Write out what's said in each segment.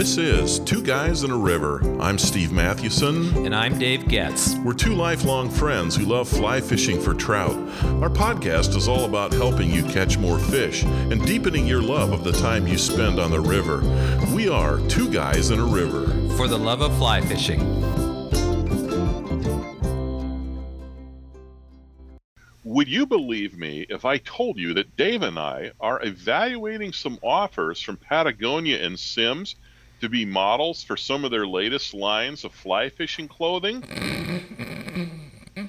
This is Two Guys and a River. I'm Steve Mathewson. And I'm Dave Getz. We're two lifelong friends who love fly fishing for trout. Our podcast is all about helping you catch more fish and deepening your love of the time you spend on the river. We are Two Guys and a River. For the love of fly fishing. Would you believe me if I told you that Dave and I are evaluating some offers from Patagonia and Simms to be models for some of their latest lines of fly fishing clothing?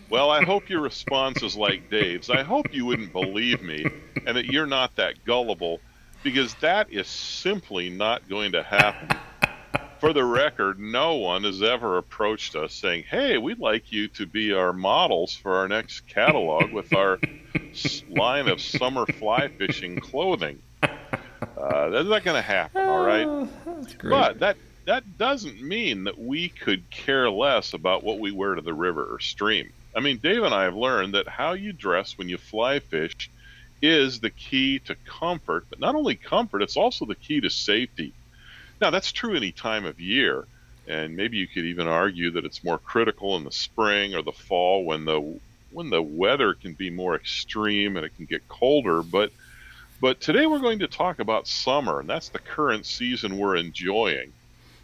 Well, I hope your response is like Dave's. I hope you wouldn't believe me and that you're not that gullible because that is simply not going to happen. For the record, no one has ever approached us saying, Hey, we'd like you to be our models for our next catalog with our line of summer fly fishing clothing. Uh, that's not going to happen, all right? Oh, But that that doesn't mean that we could care less about what we wear to the river or stream. I mean, Dave and I have learned that how you dress when you fly fish is the key to comfort, but not only comfort, it's also the key to safety. Now, that's true any time of year, and maybe you could even argue that it's more critical in the spring or the fall when the when the weather can be more extreme and it can get colder, but but today we're going to talk about summer, and that's the current season we're enjoying.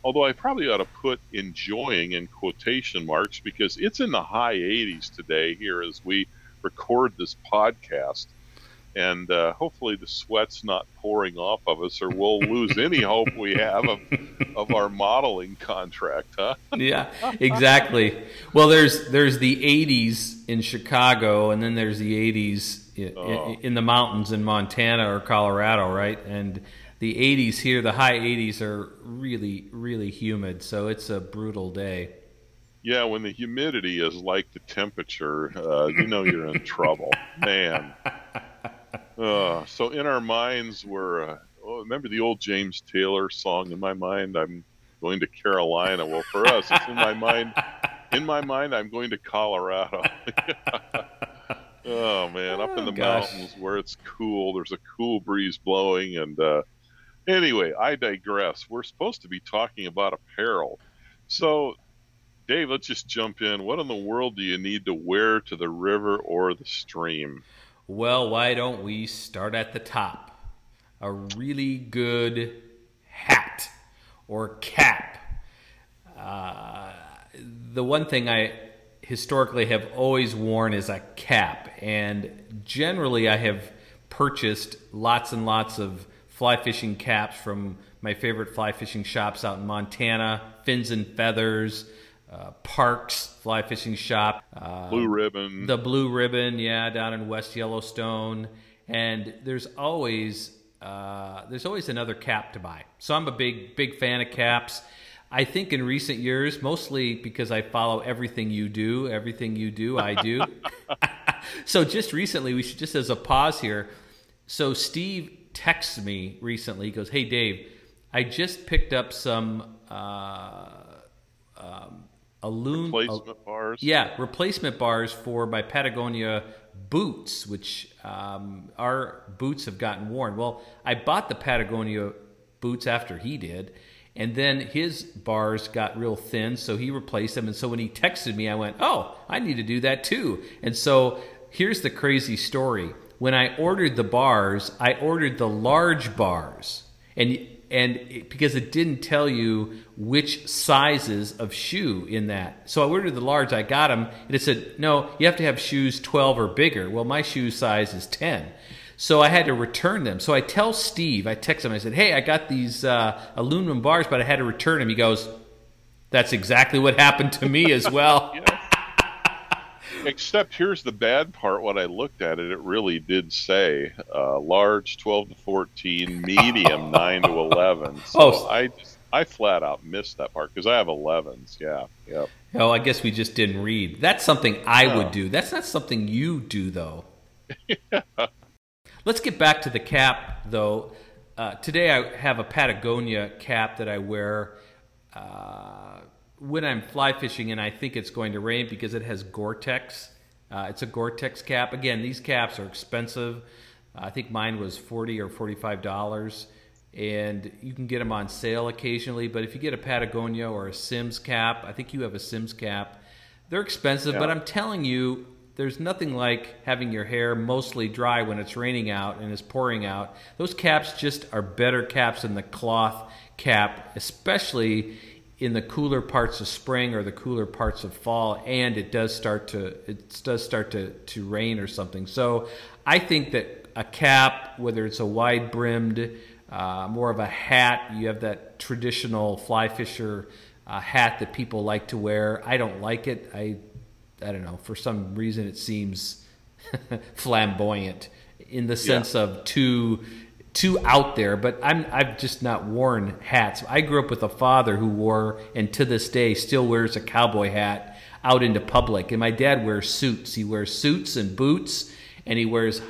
Although I probably ought to put enjoying in quotation marks because it's in the high 80s today here as we record this podcast. And uh, hopefully the sweat's not pouring off of us, or we'll lose any hope we have of, of our modeling contract, huh? yeah, exactly. Well, there's there's the 80s in Chicago, and then there's the 80s in, Oh. in the mountains in Montana or Colorado, right? And the 80s here, the high 80s are really really humid, so it's a brutal day. Yeah, when the humidity is like the temperature, uh, you know you're in trouble, man. Uh, so in our minds, we're. Uh, oh, remember the old James Taylor song? In my mind, I'm going to Carolina. Well, for us, it's in my mind. In my mind, I'm going to Colorado. oh man, up in the Oh, gosh. mountains where it's cool. There's a cool breeze blowing, and uh, anyway, I digress. We're supposed to be talking about apparel, so Dave, let's just jump in. What in the world do you need to wear to the river or the stream? Well, why don't we start at the top? A really good hat or cap. Uh, the one thing I historically have always worn is a cap, and generally I have purchased lots and lots of fly fishing caps from my favorite fly fishing shops out in Montana, Fins and Feathers, uh, Parks Fly Fishing Shop, uh, Blue ribbon. the Blue Ribbon, yeah, down in West Yellowstone, and there's always uh, there's always another cap to buy. So I'm a big big fan of caps. I think in recent years, mostly because I follow everything you do, everything you do, I do. so just recently, we should just as a pause here. So Steve texts me recently. He goes, "Hey Dave, I just picked up some uh, um, a loon Placement bars. yeah, replacement bars for my Patagonia boots, which um, our boots have gotten worn. Well, I bought the Patagonia boots after he did, and then his bars got real thin, so he replaced them. And so when he texted me, I went, "Oh, I need to do that too." And so here's the crazy story: when I ordered the bars, I ordered the large bars, and and it, because it didn't tell you which sizes of shoe in that. So I ordered the large, I got them, and it said, no, you have to have shoes 12 or bigger. Well, my shoe size is 10. So I had to return them. So I tell Steve, I text him, I said, hey, I got these uh, aluminum bars, but I had to return them. He goes, that's exactly what happened to me as well. Except here's the bad part. When I looked at it, it really did say uh, large 12 to 14, medium 9 to 11. So Oh. I just, I flat out missed that part because I have 11s. Yeah. Yep. Oh, I guess we just didn't read. That's something I Oh. would do. That's not something you do, though. Let's get back to the cap, though. Uh, today I have a Patagonia cap that I wear uh, when I'm fly fishing, and I think it's going to rain because it has Gore-Tex. Uh, it's a Gore-Tex cap. Again, these caps are expensive. I think mine was forty or forty-five dollars, and you can get them on sale occasionally. But if you get a Patagonia or a Simms cap, I think you have a Simms cap. They're expensive, yeah. but I'm telling you, there's nothing like having your hair mostly dry when it's raining out and it's pouring out. Those caps just are better caps than the cloth cap, especially in the cooler parts of spring or the cooler parts of fall and it does start to it does start to, to rain or something. So i think that a cap whether it's a wide brimmed uh, more of a hat you have that traditional fly fisher uh, hat that people like to wear. I don't like it. I i don't know for some reason it seems flamboyant in the sense yeah. of too too out there, but I'm I've just not worn hats. I grew up with a father who wore and to this day still wears a cowboy hat out into public. And my dad wears suits. He wears suits and boots, and he wears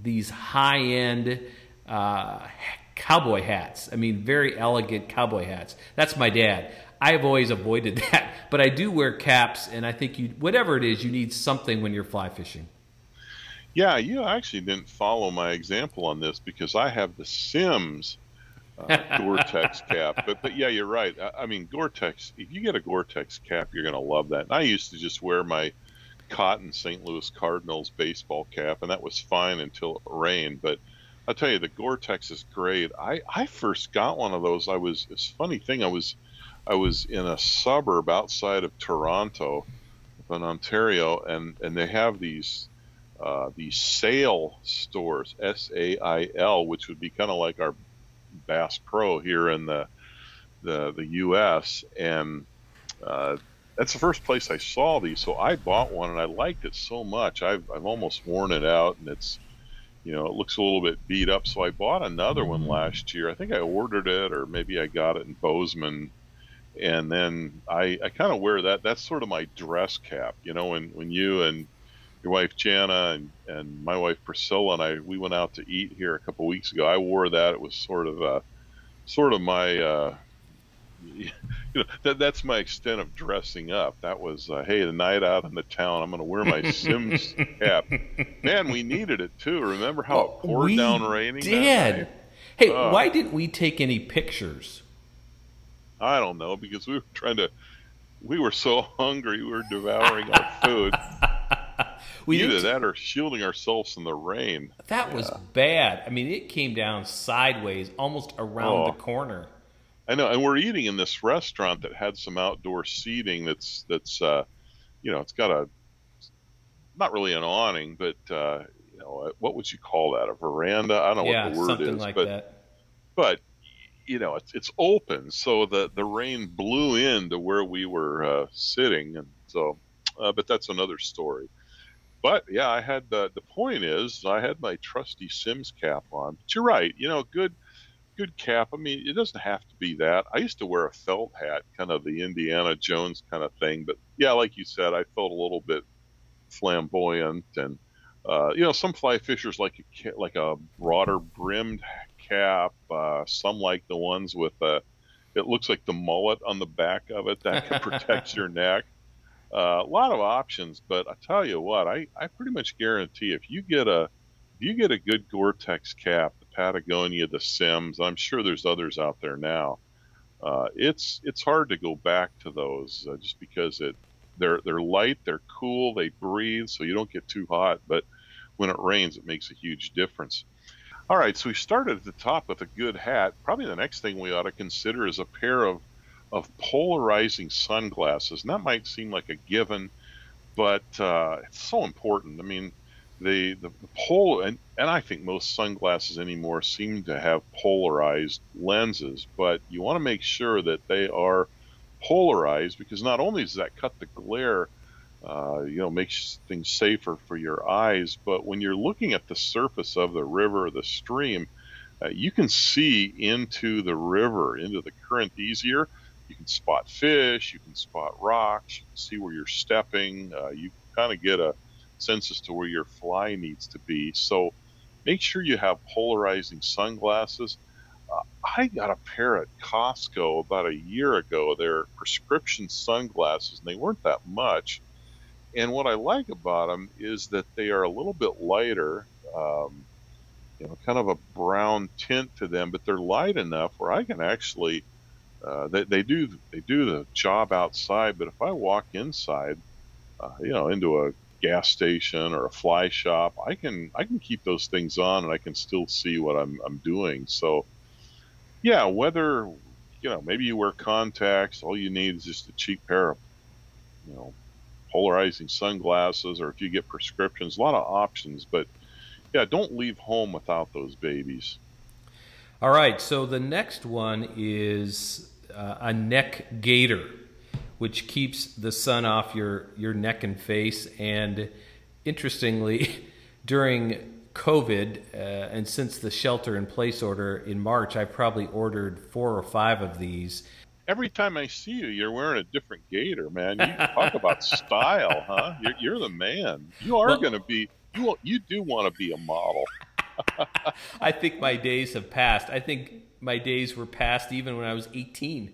these high end uh, cowboy hats. I mean, very elegant cowboy hats. That's my dad. I've always avoided that, but I do wear caps, and I think you whatever it is, you need something when you're fly fishing. Yeah, you actually didn't follow my example on this because I have the Simms uh, Gore-Tex cap. But but yeah, you're right. I, I mean, Gore-Tex. If you get a Gore-Tex cap, you're gonna love that. And I used to just wear my cotton St. Louis Cardinals baseball cap, and that was fine until it rained. But I'll tell you, the Gore-Tex is great. I I first got one of those. I was. It's a funny thing. I was I was in a suburb outside of Toronto, in Ontario, and and they have these uh, the Sail stores, S A I L, which would be kind of like our Bass Pro here in the the, the U.S. And uh, that's the first place I saw these. So I bought one and I liked it so much. I've I've almost worn it out and it's you know it looks a little bit beat up. So I bought another one mm-hmm. last year. I think I ordered it or maybe I got it in Bozeman. And then I, I kind of wear that. That's sort of my dress cap, you know. When when you and your wife Jana and, and my wife Priscilla and I we went out to eat here a couple weeks ago. I wore that. It was sort of uh, sort of my uh, you know that that's my extent of dressing up. That was uh, hey the night out in the town. I'm going to wear my Simms cap. Man, we needed it too. Remember how it poured down raining? Did. Hey, uh, why didn't we take any pictures? I don't know because we were trying to. We were so hungry. We were devouring our food. we Either that or shielding ourselves from the rain. That yeah. was bad. I mean, it came down sideways, almost around oh. the corner. I know, and we're eating in this restaurant that had some outdoor seating. That's that's uh, you know, it's got a not really an awning, but uh, you know, what would you call that? A veranda? I don't know yeah, what the word something is, like but that. but you know, it's it's open, so the the rain blew in to where we were uh, sitting, and so. Uh, but that's another story but yeah, I had the the point is I had my trusty Simms cap on. But you're right, you know, good good cap. I mean, it doesn't have to be that. I used to wear a felt hat, kind of the Indiana Jones kind of thing. But yeah, like you said, I felt a little bit flamboyant, and uh, you know, some fly fishers like a, like a broader brimmed cap. Uh, some like the ones with a it looks like the mullet on the back of it that can protect your neck. Uh, a lot of options, but I tell you what, I, I pretty much guarantee if you get a if you get a good Gore-Tex cap, the Patagonia, the Simms, I'm sure there's others out there now. Uh, it's it's hard to go back to those uh, just because it they're they're light, they're cool, they breathe, so you don't get too hot. But when it rains, it makes a huge difference. All right, so we started at the top with a good hat. Probably the next thing we ought to consider is a pair of of polarizing sunglasses. And that might seem like a given, but uh, it's so important. I mean, the the, the pol and, and I think most sunglasses anymore seem to have polarized lenses, but you want to make sure that they are polarized because not only does that cut the glare, uh, you know, makes things safer for your eyes, but when you're looking at the surface of the river or the stream, uh, you can see into the river, into the current easier you can spot fish, you can spot rocks, you can see where you're stepping. Uh, you kind of get a sense as to where your fly needs to be. So make sure you have polarizing sunglasses. Uh, I got a pair at Costco about a year ago. They're prescription sunglasses, and they weren't that much. And what I like about them is that they are a little bit lighter. Um, you know, kind of a brown tint to them, but they're light enough where I can actually uh, they, they do they do the job outside. But if I walk inside, uh, you know, into a gas station or a fly shop, I can I can keep those things on and I can still see what I'm I'm doing. So, yeah, whether you know maybe you wear contacts, all you need is just a cheap pair of you know polarizing sunglasses, or if you get prescriptions, a lot of options. But yeah, don't leave home without those babies. All right, so the next one is uh, a neck gaiter, which keeps the sun off your, your neck and face. And interestingly, during COVID, uh, and since the shelter in place order in March, I've probably ordered four or five of these. Every time I see you, you're wearing a different gaiter, man. You talk about style, huh? You're, you're, the man. You are well, going to be. You you do want to be a model. I think my days have passed. I think my days were passed even when I was 18.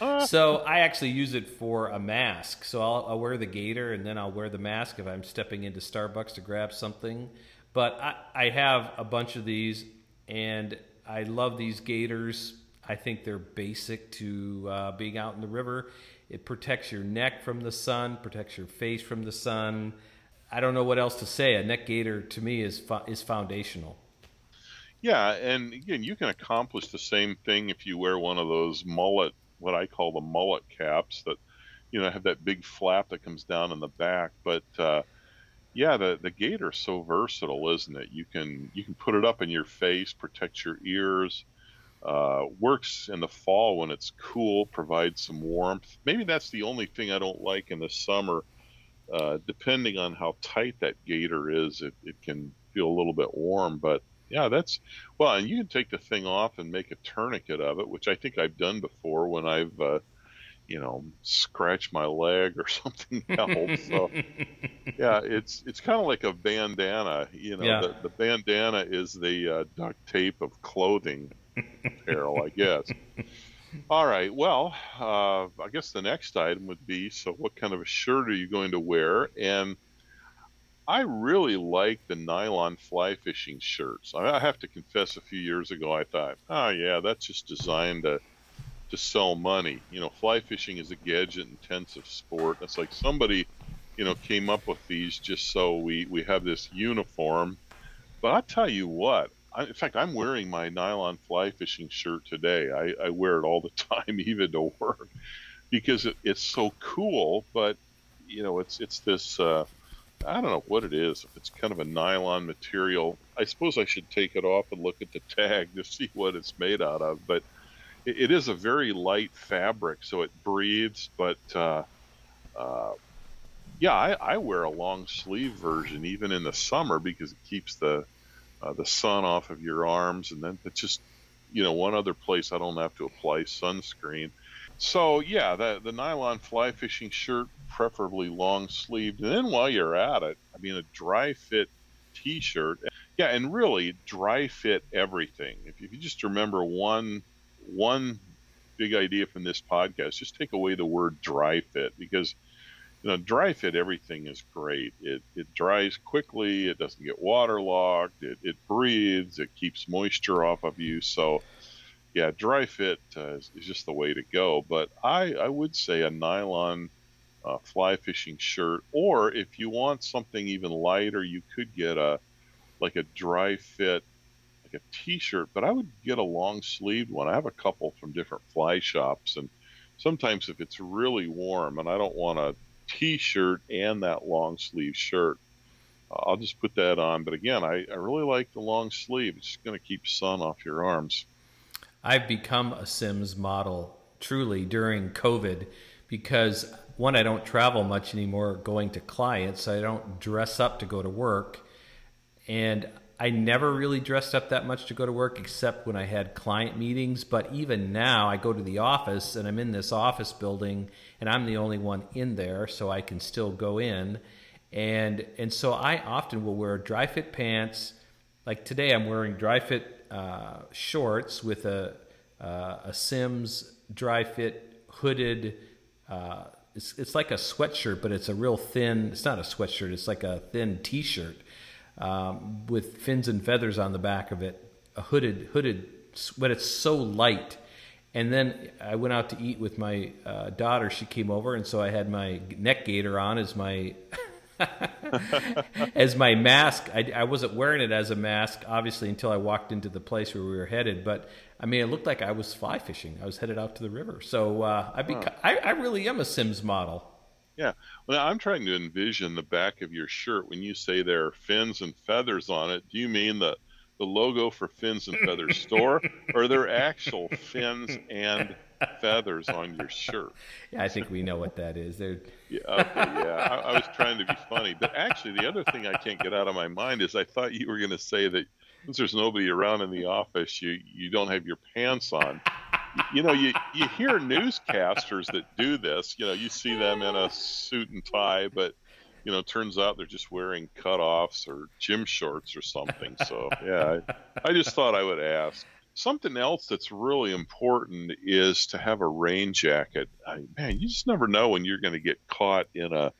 so I actually use it for a mask. So I'll, I'll, wear the gaiter and then I'll wear the mask if I'm stepping into Starbucks to grab something. But I, I have a bunch of these and I love these gaiters. I think they're basic to uh, being out in the river. It protects your neck from the sun, protects your face from the sun. I don't know what else to say. A neck gaiter to me is is foundational. Yeah, and again, you can accomplish the same thing if you wear one of those mullet, what I call the mullet caps that, you know, have that big flap that comes down in the back. But uh, yeah, the the gaiter's so versatile, isn't it? You can you can put it up in your face, protect your ears. Uh, works in the fall when it's cool, provides some warmth. Maybe that's the only thing I don't like in the summer uh, depending on how tight that gaiter is, it, it can feel a little bit warm. But yeah, that's well, and you can take the thing off and make a tourniquet of it, which I think I've done before when I've, uh, you know, scratched my leg or something else. so yeah, it's it's kind of like a bandana. You know, yeah. the, the bandana is the uh, duct tape of clothing apparel, I guess. All right. Well, uh, I guess the next item would be so, what kind of a shirt are you going to wear? And I really like the nylon fly fishing shirts. I, have to confess, a few years ago, I thought, oh, yeah, that's just designed to, to sell money. You know, fly fishing is a gadget intensive sport. It's like somebody, you know, came up with these just so we, we have this uniform. But I tell you what, I, in fact, I'm wearing my nylon fly fishing shirt today. I, I wear it all the time, even to work, because it, it's so cool. But you know, it's it's this. Uh, I don't know what it is. If it's kind of a nylon material, I suppose I should take it off and look at the tag to see what it's made out of. But it, it is a very light fabric, so it breathes. But uh, uh, yeah, I, I wear a long sleeve version even in the summer because it keeps the uh, the sun off of your arms, and then it's just you know one other place I don't have to apply sunscreen. So yeah, the the nylon fly fishing shirt, preferably long sleeved, and then while you're at it, I mean a dry fit t-shirt. Yeah, and really dry fit everything. If, if you just remember one one big idea from this podcast, just take away the word dry fit because you know, dry fit everything is great. It it dries quickly. It doesn't get waterlogged. It it breathes. It keeps moisture off of you. So, yeah, dry fit uh, is, is, just the way to go. But I I would say a nylon uh, fly fishing shirt, or if you want something even lighter, you could get a like a dry fit like a t-shirt. But I would get a long sleeved one. I have a couple from different fly shops and. Sometimes, if it's really warm and I don't want to t-shirt and that long sleeve shirt. Uh, I'll just put that on. But again, I, I really like the long sleeve. It's going to keep sun off your arms. I've become a Simms model truly during COVID because one, I don't travel much anymore going to clients. I don't dress up to go to work. And I never really dressed up that much to go to work except when I had client meetings. But even now, I go to the office and I'm in this office building and I'm the only one in there, so I can still go in. And, and so I often will wear dry fit pants. Like today, I'm wearing dry fit uh, shorts with a, uh, a Simms dry fit hooded. Uh, it's, it's like a sweatshirt, but it's a real thin, it's not a sweatshirt, it's like a thin t shirt um, with fins and feathers on the back of it, a hooded hooded, but it's so light. And then I went out to eat with my uh, daughter. She came over, and so I had my neck gaiter on as my as my mask. I, I, wasn't wearing it as a mask, obviously, until I walked into the place where we were headed. But I mean, it looked like I was fly fishing. I was headed out to the river. So uh, I, beca- huh. I, I really am a Simms model. Yeah. Well, I'm trying to envision the back of your shirt when you say there are fins and feathers on it. Do you mean the the logo for Fins and Feathers store, or are there actual fins and feathers on your shirt? Yeah, I think we know what that is. They're... Yeah, okay, yeah. I, I was trying to be funny, but actually, the other thing I can't get out of my mind is I thought you were going to say that since there's nobody around in the office, you you don't have your pants on you know, you, you hear newscasters that do this. You know, you see them in a suit and tie, but you know, turns out they're just wearing cutoffs or gym shorts or something. So yeah, I, I just thought I would ask. Something else that's really important is to have a rain jacket. I, man, you just never know when you're going to get caught in a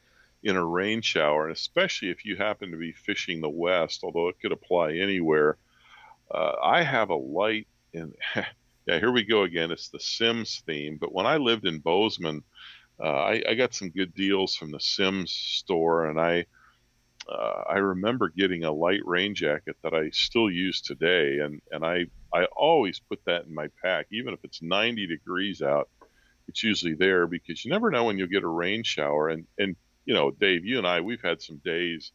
in a rain shower, and especially if you happen to be fishing the west, although it could apply anywhere. Uh, I have a light, and yeah, here we go again. It's the Simms theme. But when I lived in Bozeman, uh, I, I, got some good deals from the Simms store, and I uh, I remember getting a light rain jacket that I still use today, and and I I always put that in my pack, even if it's 90 degrees out. It's usually there because you never know when you'll get a rain shower, and and you know, Dave, you and I, we've had some days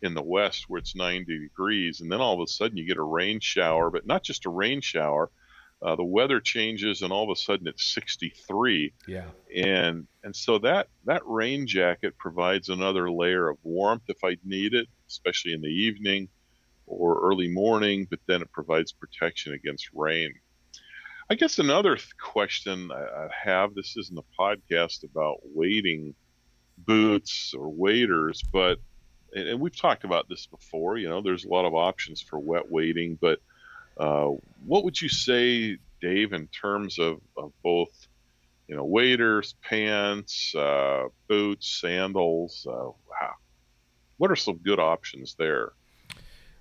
in the west where it's 90 degrees, and then all of a sudden you get a rain shower, but not just a rain shower uh, the weather changes and all of a sudden it's 63 yeah. And and so that that rain jacket provides another layer of warmth if i need it especially in the evening or early morning but then it provides protection against rain. I guess another th- question I, I have this isn't a podcast about wading boots or waders but and we've talked about this before you know there's a lot of options for wet wading but uh, what would you say, Dave, in terms of, of both, you know, waders, pants, uh, boots, sandals? Uh, wow. What are some good options there?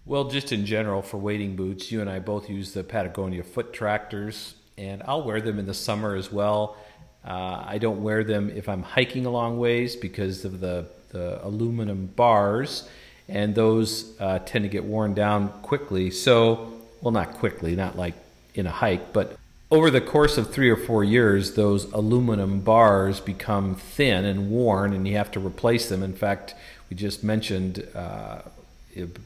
Well, just in general for wading boots, you and I both use the Patagonia foot tractors, and I'll wear them in the summer as well. Uh, I don't wear them if I'm hiking a long ways because of the, the aluminum bars, and those uh, tend to get worn down quickly. So well, not quickly, not like in a hike, but over the course of three or four years, those aluminum bars become thin and worn, and you have to replace them. In fact, we just mentioned uh,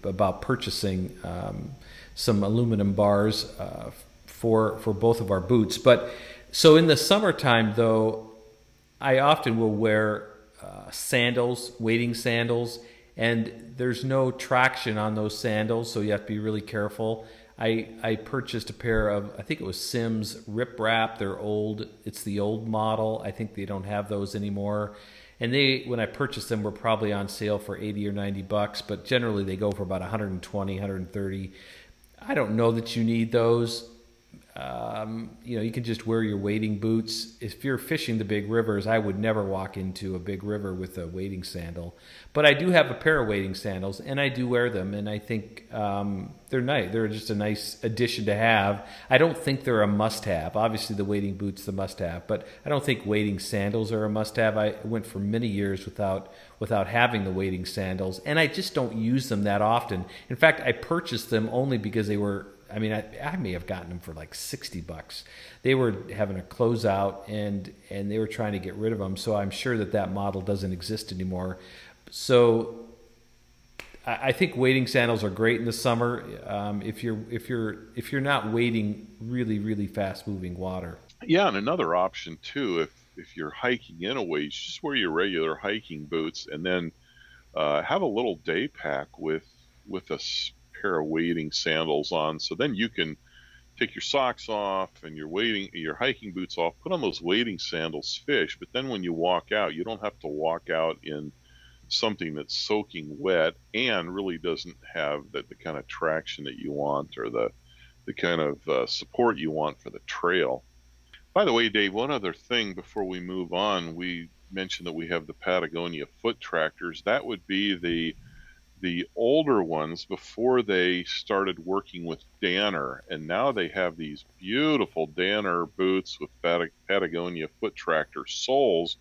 about purchasing um, some aluminum bars uh, for for both of our boots. But so in the summertime, though, I often will wear uh, sandals, wading sandals, and there's no traction on those sandals, so you have to be really careful. I, I purchased a pair of I think it was Simms RipRap. They're old. It's the old model. I think they don't have those anymore. And they when I purchased them were probably on sale for 80 or 90 bucks, but generally they go for about 120, 130. I don't know that you need those. Um, you know, you can just wear your wading boots. If you're fishing the big rivers, I would never walk into a big river with a wading sandal. But I do have a pair of wading sandals, and I do wear them, and I think um, they're nice. They're just a nice addition to have. I don't think they're a must-have. Obviously, the wading boots the must-have, but I don't think wading sandals are a must-have. I went for many years without without having the wading sandals, and I just don't use them that often. In fact, I purchased them only because they were I mean, I, I may have gotten them for like sixty bucks. They were having a closeout, and and they were trying to get rid of them. So I'm sure that that model doesn't exist anymore. So I, I think wading sandals are great in the summer um, if you're if you're if you're not wading really really fast moving water. Yeah, and another option too, if if you're hiking in a ways, just wear your regular hiking boots, and then uh, have a little day pack with with a pair of wading sandals on. So then you can take your socks off and your wading your hiking boots off, put on those wading sandals, fish. But then when you walk out, you don't have to walk out in something that's soaking wet and really doesn't have the, the kind of traction that you want or the the kind of uh, support you want for the trail. By the way, Dave, one other thing before we move on, we mentioned that we have the Patagonia foot tractors. That would be the the older ones before they started working with Danner, and now they have these beautiful Danner boots with Patagonia foot tractor soles.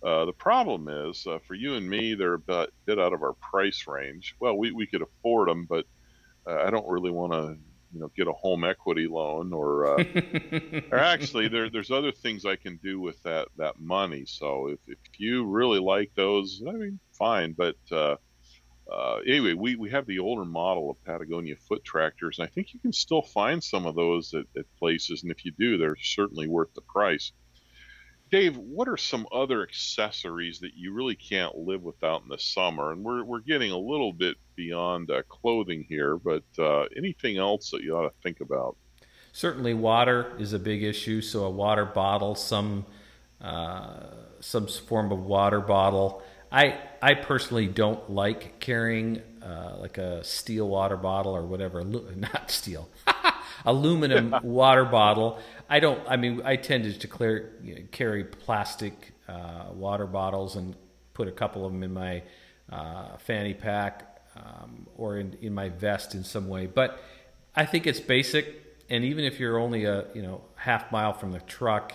Uh, the problem is, uh, for you and me, they're a bit, out of our price range. Well, we, we could afford them, but uh, I don't really want to, you know, get a home equity loan or, uh, or actually, there, there's other things I can do with that that money. So if, if you really like those, I mean, fine. But uh, anyway, we, we have the older model of Patagonia foot tractors, and I think you can still find some of those at, at places. And if you do, they're certainly worth the price. Dave, what are some other accessories that you really can't live without in the summer? And we're, we're getting a little bit beyond uh, clothing here, but uh, anything else that you ought to think about? Certainly, water is a big issue. So, a water bottle, some uh, some form of water bottle. I I personally don't like carrying uh, like a steel water bottle or whatever. Not steel, aluminum water bottle. I don't. I mean, I tend to declare, you know, carry plastic uh, water bottles and put a couple of them in my uh, fanny pack um, or in, in my vest in some way. But I think it's basic. And even if you're only a you know half mile from the truck,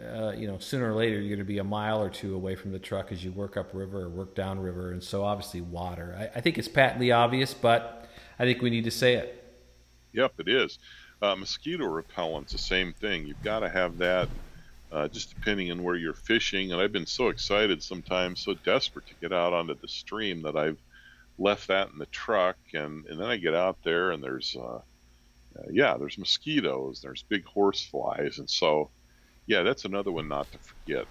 uh, you know, sooner or later you're going to be a mile or two away from the truck as you work upriver or work downriver, and so obviously water. I, I, think it's patently obvious, but I think we need to say it. Yep, it is. Uh, mosquito repellent's the same thing. You've got to have that, uh, just depending on where you're fishing. And I've been so excited sometimes, so desperate to get out onto the stream that I've left that in the truck, and and then I get out there and there's, uh, yeah, there's mosquitoes, there's big horse flies, and so yeah, that's another one not to forget.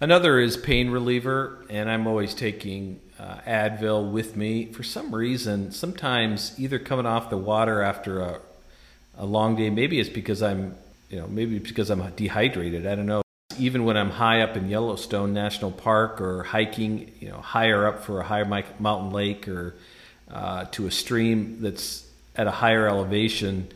Another is pain reliever, and I'm always taking uh, Advil with me. For some reason, sometimes either coming off the water after a, a long day, maybe it's because I'm, you know, maybe because I'm dehydrated. I don't know. Even when I'm high up in Yellowstone National Park or hiking, you know, higher up for a higher mountain lake or uh, to a stream that's at a higher elevation,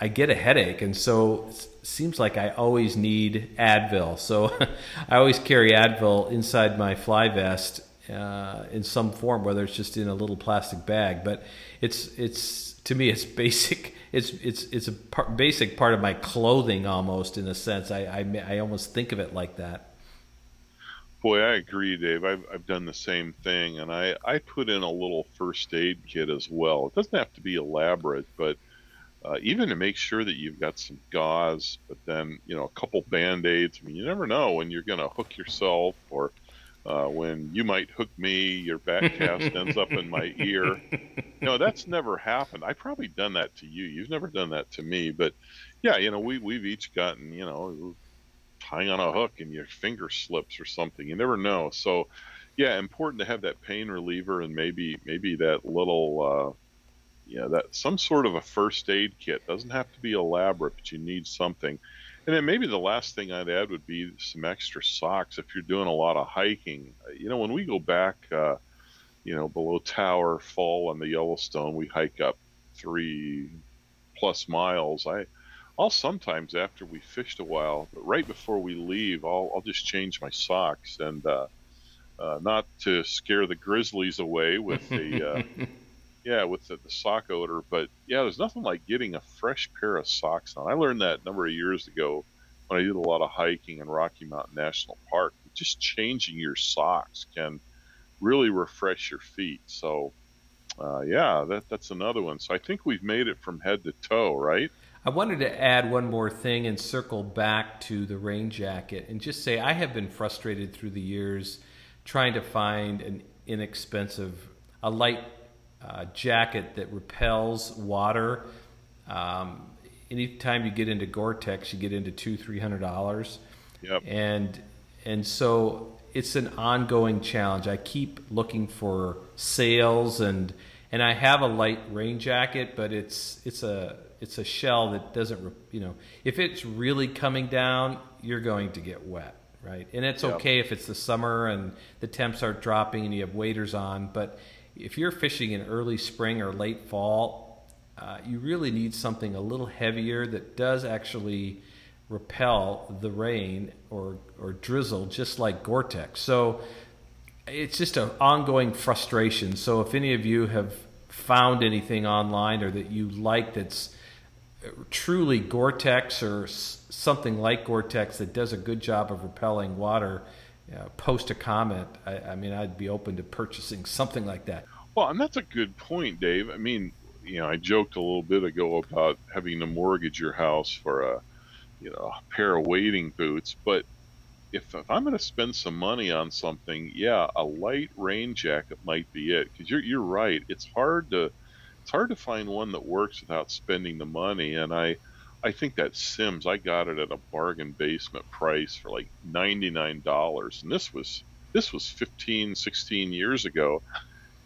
I get a headache, and so seems like I always need Advil. So I always carry Advil inside my fly vest uh, in some form, whether it's just in a little plastic bag. But it's it's to me it's basic. It's it's it's a par- basic part of my clothing almost in a sense. I, I I almost think of it like that. Boy, I agree, Dave. I've, I've done the same thing, and I, I put in a little first aid kit as well. It doesn't have to be elaborate, but uh, even to make sure that you've got some gauze, but then you know a couple band aids. I mean, you never know when you're going to hook yourself, or uh, when you might hook me. Your back cast ends up in my ear. No, that's never happened. I've probably done that to you. You've never done that to me, but yeah, you know, we we've each gotten you know tying on a hook and your finger slips or something. You never know. So yeah, important to have that pain reliever and maybe maybe that little. Uh, know that some sort of a first aid kit. Doesn't have to be elaborate but you need something. And then maybe the last thing i'd add would be some extra socks if you're doing a lot of hiking. You know when we go back uh, you know below tower fall on the yellowstone we hike up three plus miles. I i'll sometimes after we fished a while but right before we leave i'll, I'll just change my socks and uh, uh, not to scare the grizzlies away with the uh, yeah, with the, the, sock odor. But yeah, there's nothing like getting a fresh pair of socks on. I learned that a number of years ago when I did a lot of hiking in Rocky Mountain National Park. Just changing your socks can really refresh your feet. So uh, yeah, that that's another one. So I think we've made it from head to toe, right? I wanted to add one more thing and circle back to the rain jacket and just say I have been frustrated through the years trying to find an inexpensive, a light uh, jacket that repels water. Um, anytime you get into Gore-Tex, you get into two, three hundred dollars. Yep. And and so it's an ongoing challenge. I keep looking for sales and and I have a light rain jacket, but it's it's a it's a shell that doesn't you know if it's really coming down, you're going to get wet, right? And it's yep. okay if it's the summer and the temps are dropping and you have waders on, but if you're fishing in early spring or late fall, uh, you really need something a little heavier that does actually repel the rain or, or drizzle, just like Gore-Tex. So it's just an ongoing frustration. So if any of you have found anything online or that you like that's truly Gore-Tex or something like Gore-Tex that does a good job of repelling water, post a comment. I, I mean, I'd be open to purchasing something like that. Well, and that's a good point, Dave. I mean, you know, I joked a little bit ago about having to mortgage your house for a, you know, a pair of wading boots. But if, if I'm going to spend some money on something, yeah, a light rain jacket might be it. Because you're you're right. It's hard to it's hard to find one that works without spending the money. And I I think that Simms, I got it at a bargain basement price for like ninety nine dollars, and this was this was 15, 16 years ago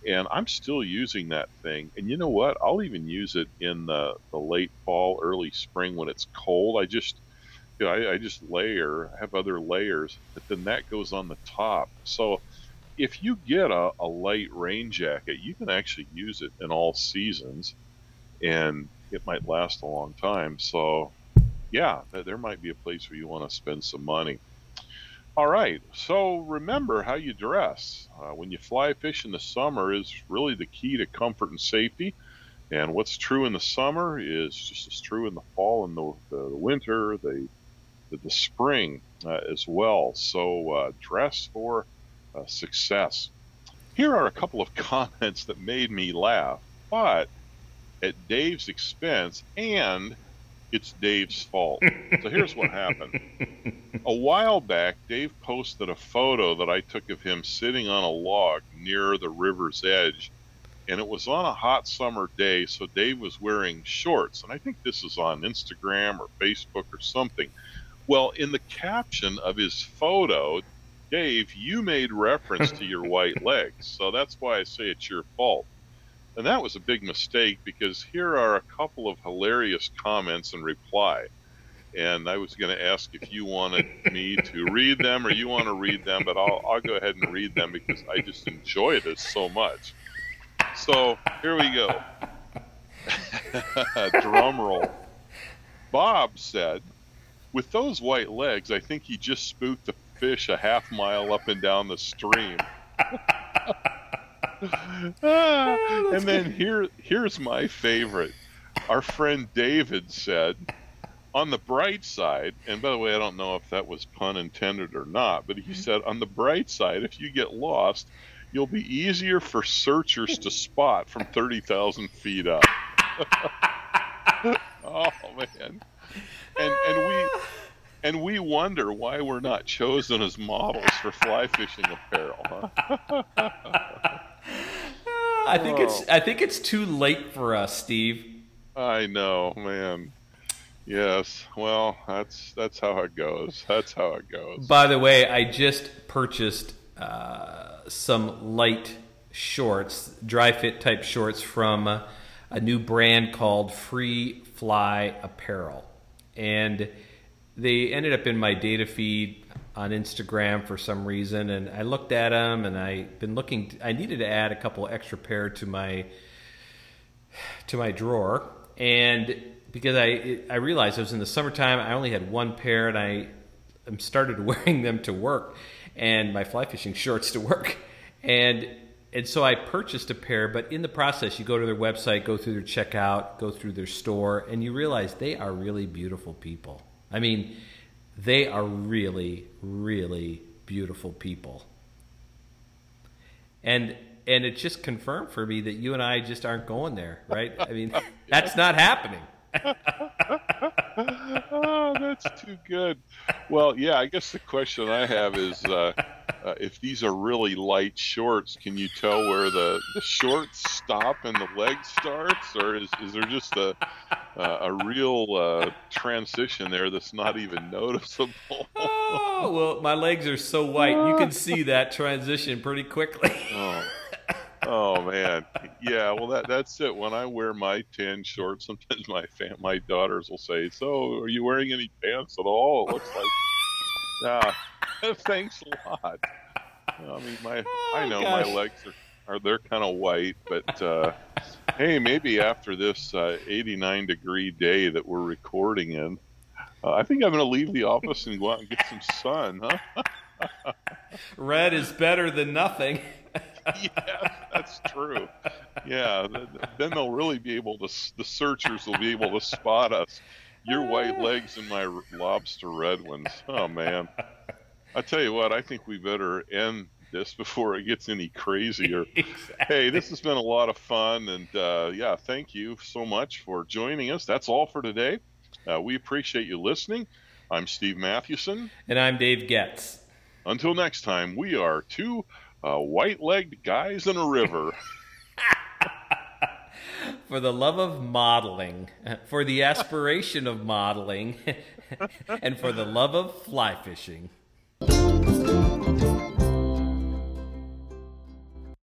and I'm still using that thing. And you know what? I'll even use it in the, the late fall, early spring when it's cold. I just, you know, I, I just layer, I have other layers, but then that goes on the top. So if you get a, a light rain jacket, you can actually use it in all seasons, and it might last a long time. So, yeah, there might be a place where you want to spend some money. All right. So remember how you dress. Uh, when you fly fish in the summer is really the key to comfort and safety. And what's true in the summer is just as true in the fall and the, the, the winter, the, the, the spring uh, as well. So uh, dress for uh, success. Here are a couple of comments that made me laugh, but at Dave's expense and it's Dave's fault. so here's what happened. A while back, Dave posted a photo that I took of him sitting on a log near the river's edge. And it was on a hot summer day, so Dave was wearing shorts. And I think this is on Instagram or Facebook or something. Well, in the caption of his photo, Dave, you made reference to your white legs. So that's why I say it's your fault. And that was a big mistake because here are a couple of hilarious comments in reply. And I was going to ask if you wanted me to read them or you want to read them, but I'll, I'll go ahead and read them because I just enjoy this so much. So here we go. Drum roll. Bob said, with those white legs, I think he just spooked the fish a half mile up and down the stream. ah, and then here, here's my favorite. Our friend David said, on the bright side, and by the way, I don't know if that was pun intended or not, but he mm-hmm. said, on the bright side, if you get lost, you'll be easier for searchers to spot from 30,000 feet up. oh, man. And, and we. And we wonder why we're not chosen as models for fly fishing apparel. Huh? I think oh. it's I think it's too late for us, Steve. I know, man. Yes. Well, that's that's how it goes. That's how it goes. By the way, I just purchased uh, some light shorts, dry fit type shorts from a new brand called Free Fly Apparel, and they ended up in my data feed on Instagram for some reason, and I looked at them, and I've been looking. I needed to add a couple extra pair to my to my drawer, and because I I realized it was in the summertime, I only had one pair, and I I started wearing them to work, and my fly fishing shorts to work, and and so I purchased a pair. But in the process, you go to their website, go through their checkout, go through their store, and you realize they are really beautiful people. I mean they are really, really beautiful people. And and it just confirmed for me that you and I just aren't going there, right? I mean, that's not happening. Oh, that's too good. Well, yeah, I guess the question I have is uh, uh, if these are really light shorts, can you tell where the, the shorts stop and the leg starts? Or is, is there just a, uh, a real uh, transition there that's not even noticeable? oh, well, my legs are so white. You can see that transition pretty quickly. oh. Oh man, yeah. Well, that that's it. When I wear my tan shorts, sometimes my fam- my daughters will say, "So, are you wearing any pants at all?" It looks like, yeah. Thanks a lot. I mean, my oh, I know gosh. my legs are are they're kind of white, but uh, hey, maybe after this uh, 89 degree day that we're recording in, uh, I think I'm going to leave the office and go out and get some sun, huh? Red is better than nothing. yeah, that's true. Yeah, then they'll really be able to. The searchers will be able to spot us. Your white legs and my lobster red ones. Oh man, I tell you what, I think we better end this before it gets any crazier. exactly. Hey, this has been a lot of fun, and uh, yeah, thank you so much for joining us. That's all for today. Uh, we appreciate you listening. I'm Steve Mathewson. And I'm Dave Getz. Until next time, we are two uh, white legged guys in a river. for the love of modeling, for the aspiration of modeling, and for the love of fly fishing.